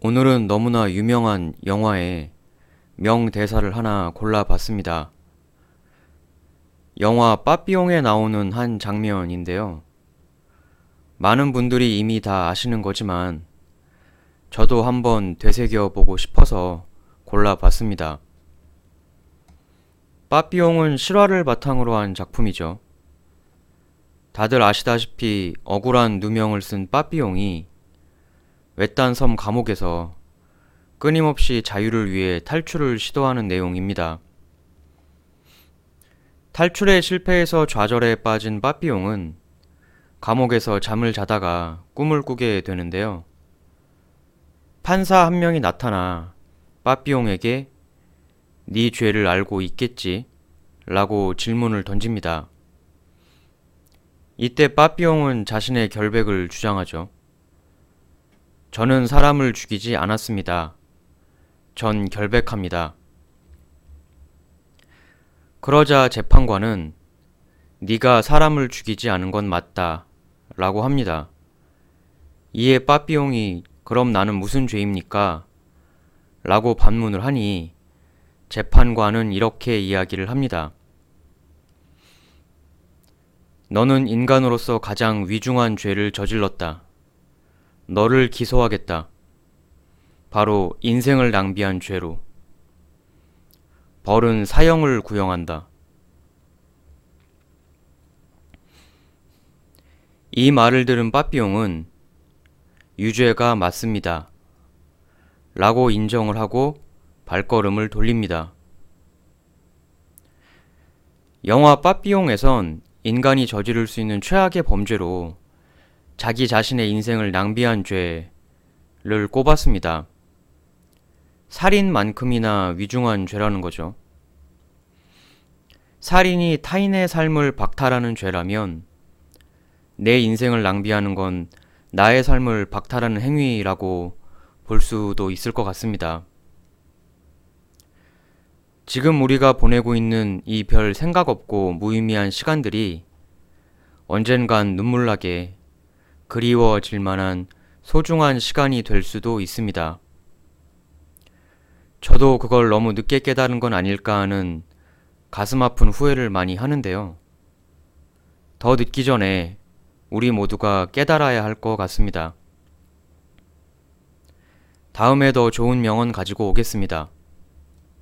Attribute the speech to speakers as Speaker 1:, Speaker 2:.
Speaker 1: 오늘은 너무나 유명한 영화의 명대사를 하나 골라봤습니다. 영화 빠삐용에 나오는 한 장면인데요. 많은 분들이 이미 다 아시는 거지만 저도 한번 되새겨 보고 싶어서 골라봤습니다. 빠삐용은 실화를 바탕으로 한 작품이죠. 다들 아시다시피 억울한 누명을 쓴 빠삐용이 외딴 섬 감옥에서 끊임없이 자유를 위해 탈출을 시도하는 내용입니다. 탈출에 실패해서 좌절에 빠진 빠삐용은 감옥에서 잠을 자다가 꿈을 꾸게 되는데요. 판사 한 명이 나타나 빠삐용에게 네 죄를 알고 있겠지? 라고 질문을 던집니다. 이때 빠삐용은 자신의 결백을 주장하죠. 저는 사람을 죽이지 않았습니다. 전 결백합니다. 그러자 재판관은 네가 사람을 죽이지 않은 건 맞다. 라고 합니다. 이에 빠삐용이 그럼 나는 무슨 죄입니까? 라고 반문을 하니 재판관은 이렇게 이야기를 합니다. 너는 인간으로서 가장 위중한 죄를 저질렀다. 너를 기소하겠다. 바로 인생을 낭비한 죄로. 벌은 사형을 구형한다. 이 말을 들은 빠삐용은 유죄가 맞습니다. 라고 인정을 하고 발걸음을 돌립니다. 영화 빠삐용에선 인간이 저지를 수 있는 최악의 범죄로 자기 자신의 인생을 낭비한 죄를 꼽았습니다. 살인만큼이나 위중한 죄라는 거죠. 살인이 타인의 삶을 박탈하는 죄라면 내 인생을 낭비하는 건 나의 삶을 박탈하는 행위라고 볼 수도 있을 것 같습니다. 지금 우리가 보내고 있는 이 별 생각 없고 무의미한 시간들이 언젠간 눈물나게 그리워질 만한 소중한 시간이 될 수도 있습니다. 저도 그걸 너무 늦게 깨달은 건 아닐까 하는 가슴 아픈 후회를 많이 하는데요. 더 늦기 전에 우리 모두가 깨달아야 할 것 같습니다. 다음에 더 좋은 명언 가지고 오겠습니다.